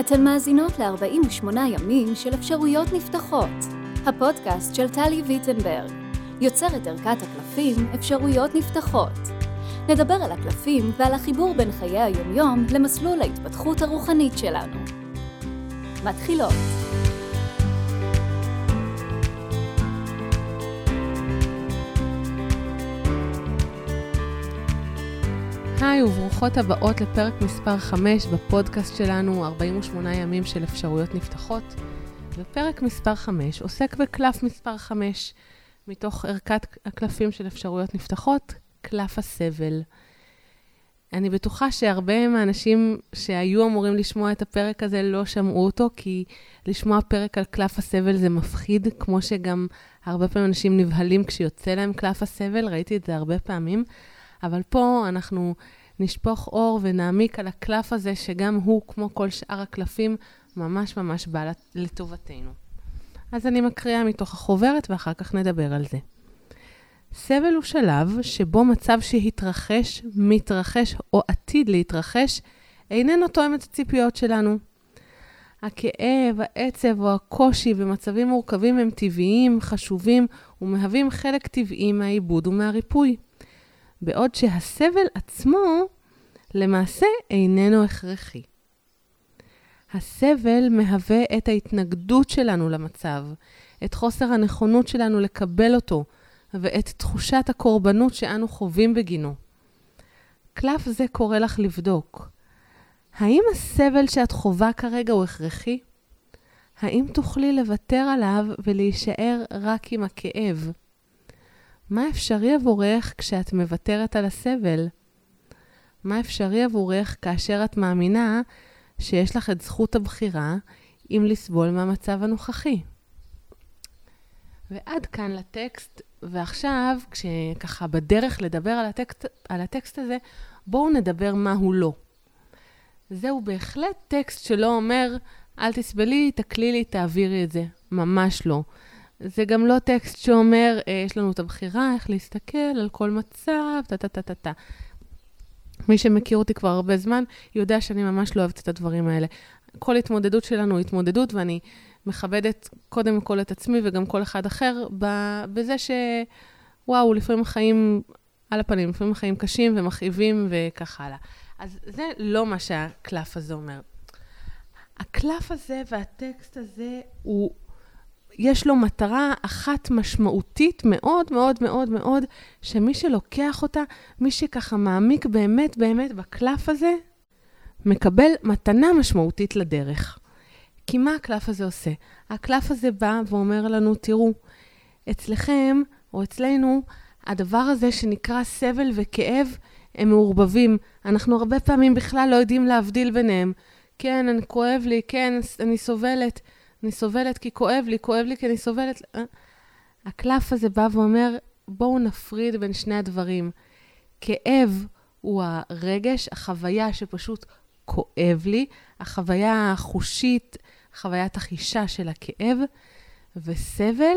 אתן מאזינות ל-48 ימים של אפשרויות נפתחות, הפודקאסט של טלי ויטנברג, יוצרת ערכת הקלפים אפשרויות נפתחות. נדבר על הקלפים ועל החיבור בין חיי היומיום למסלול ההתפתחות הרוחנית שלנו. מתחילות. היי וברוכות הבאות לפרק מספר 5 בפודקאסט שלנו, 48 ימים של אפשרויות נפתחות. ופרק מספר 5 עוסק בקלף מספר 5 מתוך ערכת הקלפים של אפשרויות נפתחות, קלף הסבל. אני בטוחה שהרבה מהאנשים שהיו אמורים לשמוע את הפרק הזה לא שמעו אותו, כי לשמוע פרק על קלף הסבל זה מפחיד, כמו שגם הרבה פעמים אנשים נבהלים כשיוצא להם קלף הסבל, ראיתי את זה הרבה פעמים. אבל פה אנחנו נשפוך אור ונעמיק על הקלף הזה, שגם הוא, כמו כל שאר הקלפים, ממש ממש בא לטובתנו. אז אני מקריאה מתוך החוברת ואחר כך נדבר על זה. סבל הוא שלב שבו מצב שהתרחש, מתרחש או עתיד להתרחש, איננו תואם את הציפיות שלנו. הכאב, העצב או הקושי במצבים מורכבים הם טבעיים, חשובים ומהווים חלק טבעי מהעיבוד ומהריפוי. בעוד שהסבל עצמו למעשה איננו הכרחי. הסבל מהווה את ההתנגדות שלנו למצב, את חוסר הנכונות שלנו לקבל אותו, ואת תחושת הקורבנות שאנו חווים בגינו. קלף זה קורא לך לבדוק, האם הסבל שאת חווה כרגע הוא הכרחי? האם תוכלי לוותר עליו ולהישאר רק עם הכאב? מה אפשרי עבורך כשאת מוותרת על הסבל? מה אפשרי עבורך כאשר את מאמינה שיש לך את זכות הבחירה אם לסבול מהמצב הנוכחי? ועד כאן לטקסט, ועכשיו, כשככה בדרך לדבר על הטקסט, על הטקסט הזה, בואו נדבר מה הוא לא. זהו בהחלט טקסט שלא אומר, אל תסבלי, תקלי לי, תעבירי את זה. ממש לא. זה גם לא טקסט שאומר, אה, יש לנו את הבחירה, איך להסתכל על כל מצב, טה-טה-טה-טה. מי שמכיר אותי כבר הרבה זמן, יודע שאני ממש לא אוהבת את הדברים האלה. כל התמודדות שלנו היא התמודדות, ואני מכבדת קודם כל את עצמי וגם כל אחד אחר בזה ש... וואו, לפעמים חיים על הפנים, לפעמים חיים קשים ומכאיבים וכך הלאה. אז זה לא מה שהקלף הזה אומר. הקלף הזה והטקסט הזה הוא יש לו מטרה אחת משמעותית מאוד מאוד מאוד מאוד, שמי שלוקח אותה, מי שככה מעמיק באמת באמת בקלף הזה, מקבל מתנה משמעותית לדרך. כי מה הקלף הזה עושה? הקלף הזה בא ואומר לנו, תראו, אצלכם או אצלנו, הדבר הזה שנקרא סבל וכאב, הם מעורבבים. אנחנו הרבה פעמים בכלל לא יודעים להבדיל ביניהם. כן, אני כואב לי, כן, אני סובלת. אני סובלת כי כואב לי, כואב לי כי אני סובלת. אה? הקלף הזה בא ואומר, בואו נפריד בין שני הדברים. כאב הוא הרגש, החוויה שפשוט כואב לי, החוויה החושית, חוויית החישה של הכאב, וסבל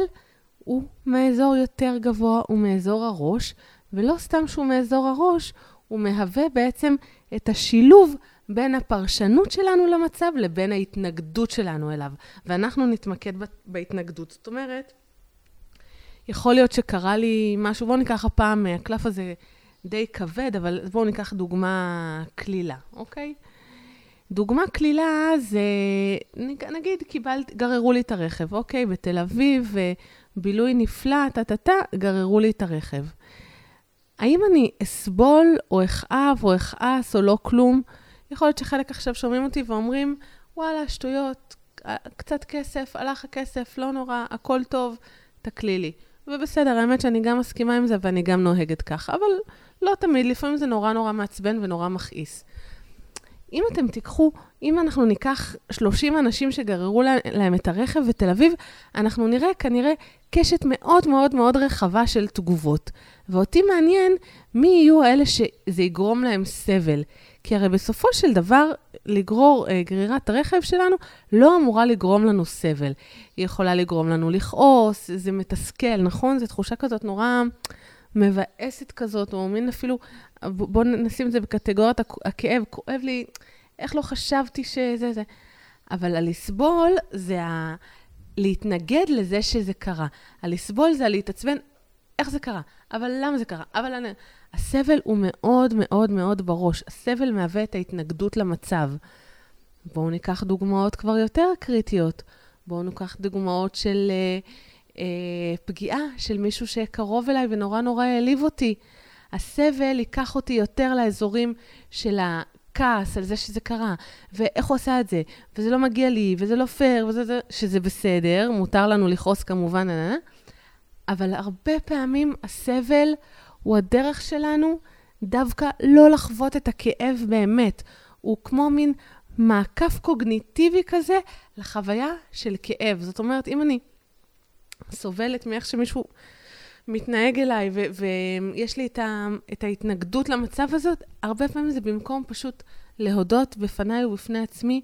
הוא מאזור יותר גבוה, הוא מאזור הראש, ולא סתם שהוא מאזור הראש, הוא מהווה בעצם את השילוב בין הפרשנות שלנו למצב לבין ההתנגדות שלנו אליו. ואנחנו נתמקד בהתנגדות. זאת אומרת, יכול להיות שקרה לי משהו, בואו ניקח הפעם, הקלף הזה די כבד, אבל בואו ניקח דוגמה קלילה, אוקיי? דוגמה קלילה זה, נגיד, קיבלת, גררו לי את הרכב, אוקיי? בתל אביב, בילוי נפלא, טה-טה-טה, גררו לי את הרכב. האם אני אסבול, או אכאב, או אכעס, או לא כלום? יכול להיות שחלק עכשיו שומעים אותי ואומרים, וואלה, שטויות, קצת כסף, הלך הכסף, לא נורא, הכל טוב, תקלי לי. ובסדר, האמת שאני גם מסכימה עם זה ואני גם נוהגת כך, אבל לא תמיד, לפעמים זה נורא נורא מעצבן ונורא מכעיס. אם אתם תיקחו, אם אנחנו ניקח 30 אנשים שגררו להם את הרכב בתל אביב, אנחנו נראה כנראה קשת מאוד מאוד מאוד רחבה של תגובות. ואותי מעניין מי יהיו אלה שזה יגרום להם סבל. כי הרי בסופו של דבר, לגרור אה, גרירת הרכב שלנו לא אמורה לגרום לנו סבל. היא יכולה לגרום לנו לכעוס, זה מתסכל, נכון? זו תחושה כזאת נורא מבאסת כזאת, או מין אפילו, בואו נשים את זה בקטגוריית הכאב, כואב לי, איך לא חשבתי שזה זה. אבל הלסבול זה ה... להתנגד לזה שזה קרה. הלסבול זה הלהתעצבן, איך זה קרה? אבל למה זה קרה? אבל אני... הסבל הוא מאוד מאוד מאוד בראש. הסבל מהווה את ההתנגדות למצב. בואו ניקח דוגמאות כבר יותר קריטיות. בואו ניקח דוגמאות של אה, אה, פגיעה של מישהו שקרוב אליי ונורא נורא העליב אותי. הסבל ייקח אותי יותר לאזורים של הכעס על זה שזה קרה, ואיך הוא עשה את זה, וזה לא מגיע לי, וזה לא פייר, וזה, זה, שזה בסדר, מותר לנו לכעוס כמובן, אה, אה, אבל הרבה פעמים הסבל הוא הדרך שלנו דווקא לא לחוות את הכאב באמת. הוא כמו מין מעקף קוגניטיבי כזה לחוויה של כאב. זאת אומרת, אם אני סובלת מאיך שמישהו מתנהג אליי, ו- ויש לי את, ה- את ההתנגדות למצב הזאת, הרבה פעמים זה במקום פשוט להודות בפניי ובפני עצמי,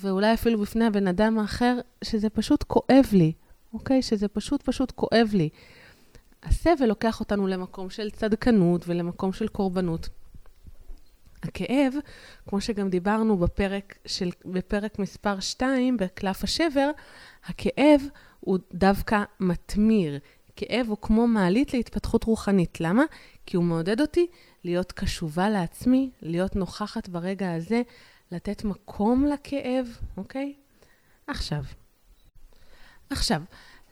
ואולי אפילו בפני הבן אדם האחר, שזה פשוט כואב לי, אוקיי? שזה פשוט פשוט כואב לי. הסבל לוקח אותנו למקום של צדקנות ולמקום של קורבנות. הכאב, כמו שגם דיברנו בפרק, של, בפרק מספר 2, בקלף השבר, הכאב הוא דווקא מתמיר. כאב הוא כמו מעלית להתפתחות רוחנית. למה? כי הוא מעודד אותי להיות קשובה לעצמי, להיות נוכחת ברגע הזה, לתת מקום לכאב, אוקיי? עכשיו. עכשיו,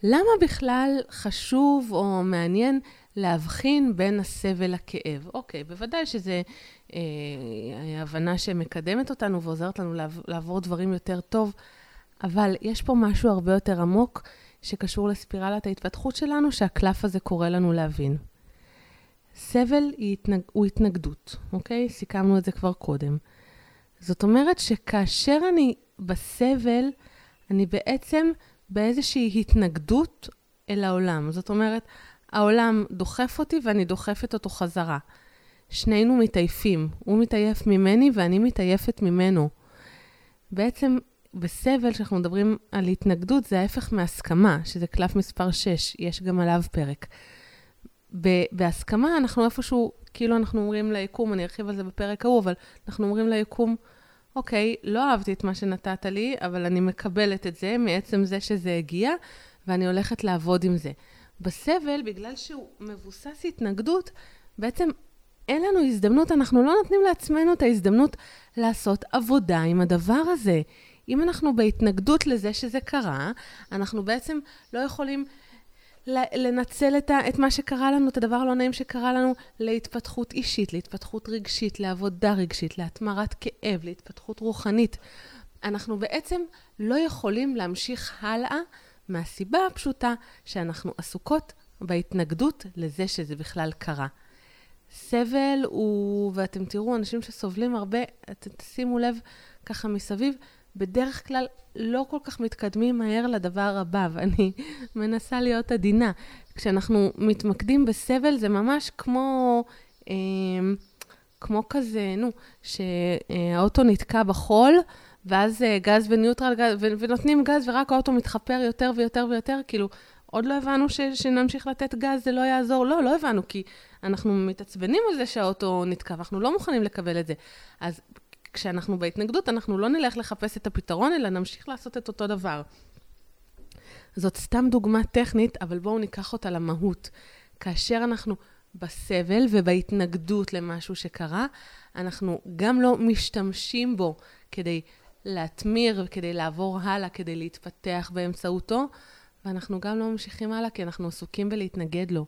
למה בכלל חשוב או מעניין להבחין בין הסבל לכאב? אוקיי, בוודאי שזו אה, הבנה שמקדמת אותנו ועוזרת לנו לעבור דברים יותר טוב, אבל יש פה משהו הרבה יותר עמוק שקשור לספירלת ההתפתחות שלנו, שהקלף הזה קורא לנו להבין. סבל התנג... הוא התנגדות, אוקיי? סיכמנו את זה כבר קודם. זאת אומרת שכאשר אני בסבל, אני בעצם באיזושהי התנגדות אל העולם. זאת אומרת, העולם דוחף אותי ואני דוחפת אותו חזרה. שנינו מתעייפים. הוא מתעייף ממני ואני מתעייפת ממנו. בעצם בסבל, כשאנחנו מדברים על התנגדות, זה ההפך מהסכמה, שזה קלף מספר 6, יש גם עליו פרק. בהסכמה אנחנו איפשהו, כאילו אנחנו אומרים ליקום, אני ארחיב על זה בפרק ההוא, אבל אנחנו אומרים ליקום, אוקיי, לא אהבתי את מה שנתת לי, אבל אני מקבלת את זה מעצם זה שזה הגיע, ואני הולכת לעבוד עם זה. בסבל, בגלל שהוא מבוסס התנגדות, בעצם אין לנו הזדמנות, אנחנו לא נותנים לעצמנו את ההזדמנות לעשות עבודה עם הדבר הזה. אם אנחנו בהתנגדות לזה שזה קרה, אנחנו בעצם לא יכולים לנצל את, ה, את מה שקרה לנו, את הדבר הלא נעים שקרה לנו, להתפתחות אישית, להתפתחות רגשית, לעבודה רגשית, להתמרת כאב, להתפתחות רוחנית. אנחנו בעצם לא יכולים להמשיך הלאה מהסיבה הפשוטה שאנחנו עסוקות בהתנגדות לזה שזה בכלל קרה. סבל הוא, ואתם תראו, אנשים שסובלים הרבה, אתם תשימו לב ככה מסביב, בדרך כלל לא כל כך מתקדמים מהר לדבר הבא, ואני מנסה להיות עדינה. כשאנחנו מתמקדים בסבל, זה ממש כמו, אה, כמו כזה, נו, שהאוטו נתקע בחול, ואז אה, גז וניוטרל, גז, ונותנים גז, ורק האוטו מתחפר יותר ויותר ויותר, כאילו, עוד לא הבנו ש, שנמשיך לתת גז, זה לא יעזור. לא, לא הבנו, כי אנחנו מתעצבנים על זה שהאוטו נתקע, ואנחנו לא מוכנים לקבל את זה. אז כשאנחנו בהתנגדות, אנחנו לא נלך לחפש את הפתרון, אלא נמשיך לעשות את אותו דבר. זאת סתם דוגמה טכנית, אבל בואו ניקח אותה למהות. כאשר אנחנו בסבל ובהתנגדות למשהו שקרה, אנחנו גם לא משתמשים בו כדי להתמיר וכדי לעבור הלאה, כדי להתפתח באמצעותו, ואנחנו גם לא ממשיכים הלאה כי אנחנו עסוקים בלהתנגד לו.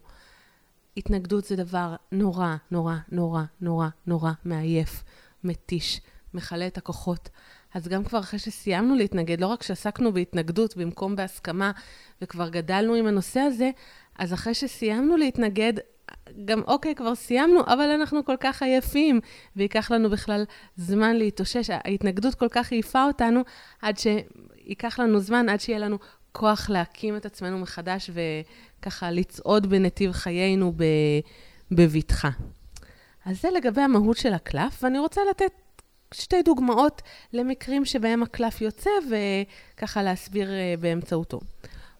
התנגדות זה דבר נורא, נורא, נורא, נורא, נורא מעייף, מתיש, מכלה את הכוחות. אז גם כבר אחרי שסיימנו להתנגד, לא רק שעסקנו בהתנגדות במקום בהסכמה, וכבר גדלנו עם הנושא הזה, אז אחרי שסיימנו להתנגד, גם אוקיי, כבר סיימנו, אבל אנחנו כל כך עייפים, וייקח לנו בכלל זמן להתאושש. ההתנגדות כל כך העיפה אותנו, עד שייקח לנו זמן, עד שיהיה לנו כוח להקים את עצמנו מחדש, וככה לצעוד בנתיב חיינו בבטחה. אז זה לגבי המהות של הקלף, ואני רוצה לתת שתי דוגמאות למקרים שבהם הקלף יוצא, וככה להסביר אה, באמצעותו.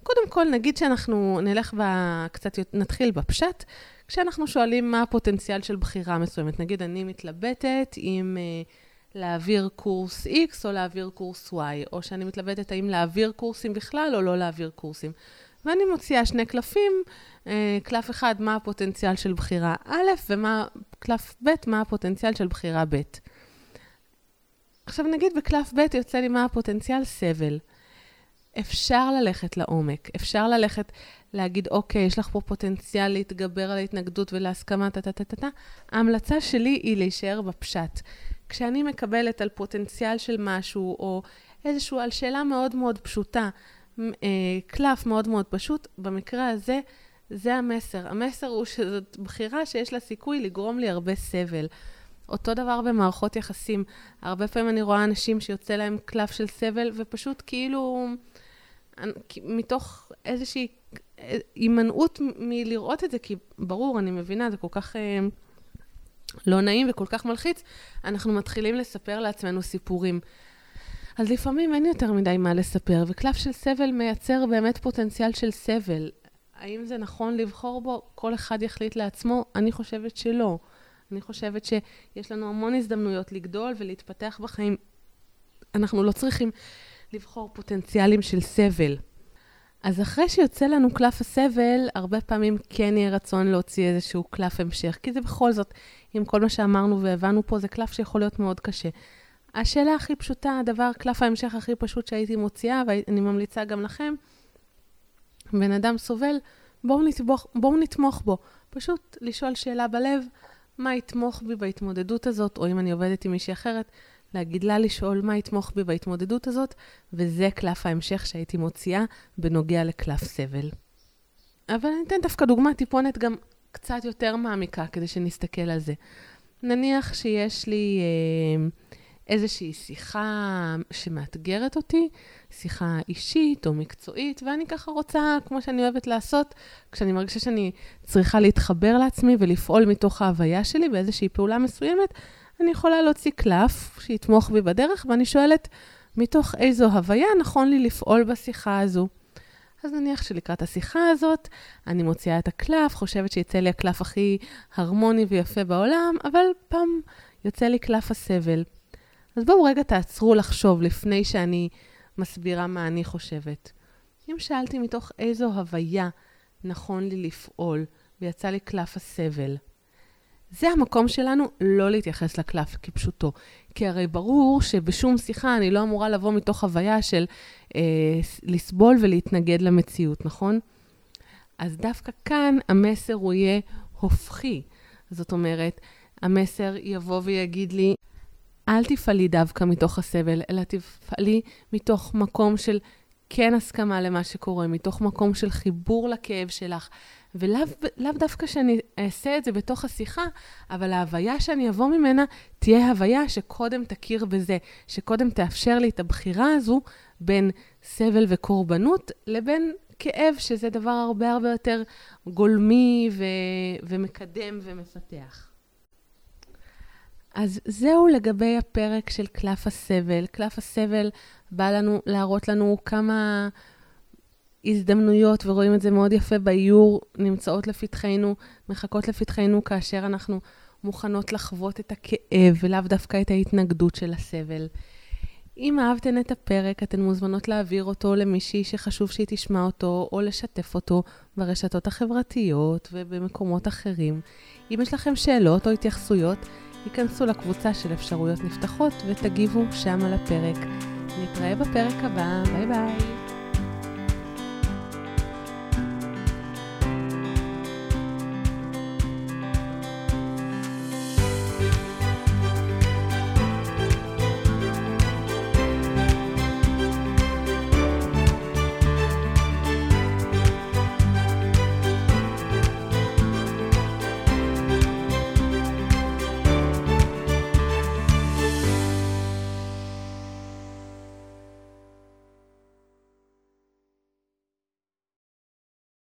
קודם כל, נגיד שאנחנו נלך וקצת נתחיל בפשט, כשאנחנו שואלים מה הפוטנציאל של בחירה מסוימת. נגיד, אני מתלבטת אם אה, להעביר קורס X או להעביר קורס Y, או שאני מתלבטת האם להעביר קורסים בכלל או לא להעביר קורסים. ואני מוציאה שני קלפים, אה, קלף אחד, מה הפוטנציאל של בחירה א', וקלף ב', מה הפוטנציאל של בחירה ב'. עכשיו נגיד בקלף ב' יוצא לי מה הפוטנציאל סבל. אפשר ללכת לעומק, אפשר ללכת להגיד, אוקיי, יש לך פה פוטנציאל להתגבר על ההתנגדות ולהסכמה, טה-טה-טה-טה. ההמלצה שלי היא להישאר בפשט. כשאני מקבלת על פוטנציאל של משהו, או איזשהו, על שאלה מאוד מאוד פשוטה, אה, קלף מאוד מאוד פשוט, במקרה הזה, זה המסר. המסר הוא שזאת בחירה שיש לה סיכוי לגרום לי הרבה סבל. אותו דבר במערכות יחסים. הרבה פעמים אני רואה אנשים שיוצא להם קלף של סבל, ופשוט כאילו, מתוך איזושהי הימנעות מלראות את זה, כי ברור, אני מבינה, זה כל כך אה, לא נעים וכל כך מלחיץ, אנחנו מתחילים לספר לעצמנו סיפורים. אז לפעמים אין יותר מדי מה לספר, וקלף של סבל מייצר באמת פוטנציאל של סבל. האם זה נכון לבחור בו? כל אחד יחליט לעצמו. אני חושבת שלא. אני חושבת שיש לנו המון הזדמנויות לגדול ולהתפתח בחיים. אנחנו לא צריכים לבחור פוטנציאלים של סבל. אז אחרי שיוצא לנו קלף הסבל, הרבה פעמים כן יהיה רצון להוציא איזשהו קלף המשך, כי זה בכל זאת, עם כל מה שאמרנו והבנו פה, זה קלף שיכול להיות מאוד קשה. השאלה הכי פשוטה, הדבר, קלף ההמשך הכי פשוט שהייתי מוציאה, ואני ממליצה גם לכם, בן אדם סובל, בואו נתמוך, בואו נתמוך בו. פשוט לשאול שאלה בלב, מה יתמוך בי בהתמודדות הזאת, או אם אני עובדת עם מישהי אחרת, להגיד לה לשאול מה יתמוך בי בהתמודדות הזאת, וזה קלף ההמשך שהייתי מוציאה בנוגע לקלף סבל. אבל אני אתן דווקא דוגמה טיפונת גם קצת יותר מעמיקה, כדי שנסתכל על זה. נניח שיש לי אה, איזושהי שיחה שמאתגרת אותי, שיחה אישית או מקצועית, ואני ככה רוצה, כמו שאני אוהבת לעשות, כשאני מרגישה שאני צריכה להתחבר לעצמי ולפעול מתוך ההוויה שלי באיזושהי פעולה מסוימת, אני יכולה להוציא קלף שיתמוך בי בדרך, ואני שואלת, מתוך איזו הוויה נכון לי לפעול בשיחה הזו? אז נניח שלקראת השיחה הזאת, אני מוציאה את הקלף, חושבת שיצא לי הקלף הכי הרמוני ויפה בעולם, אבל פעם יוצא לי קלף הסבל. אז בואו רגע תעצרו לחשוב לפני שאני מסבירה מה אני חושבת. אם שאלתי מתוך איזו הוויה נכון לי לפעול, ויצא לי קלף הסבל, זה המקום שלנו לא להתייחס לקלף כפשוטו. כי הרי ברור שבשום שיחה אני לא אמורה לבוא מתוך חוויה של אה, לסבול ולהתנגד למציאות, נכון? אז דווקא כאן המסר הוא יהיה הופכי. זאת אומרת, המסר יבוא ויגיד לי, אל תפעלי דווקא מתוך הסבל, אלא תפעלי מתוך מקום של כן הסכמה למה שקורה, מתוך מקום של חיבור לכאב שלך, ולאו דווקא שאני אעשה את זה בתוך השיחה, אבל ההוויה שאני אבוא ממנה תהיה הוויה שקודם תכיר בזה, שקודם תאפשר לי את הבחירה הזו בין סבל וקורבנות לבין כאב, שזה דבר הרבה הרבה יותר גולמי ו- ומקדם ומפתח. אז זהו לגבי הפרק של קלף הסבל. קלף הסבל בא לנו להראות לנו כמה הזדמנויות, ורואים את זה מאוד יפה באיור, נמצאות לפתחנו, מחכות לפתחנו כאשר אנחנו מוכנות לחוות את הכאב ולאו דווקא את ההתנגדות של הסבל. אם אהבתן את הפרק, אתן מוזמנות להעביר אותו למישהי שחשוב שהיא תשמע אותו, או לשתף אותו ברשתות החברתיות ובמקומות אחרים. אם יש לכם שאלות או התייחסויות, היכנסו לקבוצה של אפשרויות נפתחות ותגיבו שם על הפרק. נתראה בפרק הבא, ביי ביי.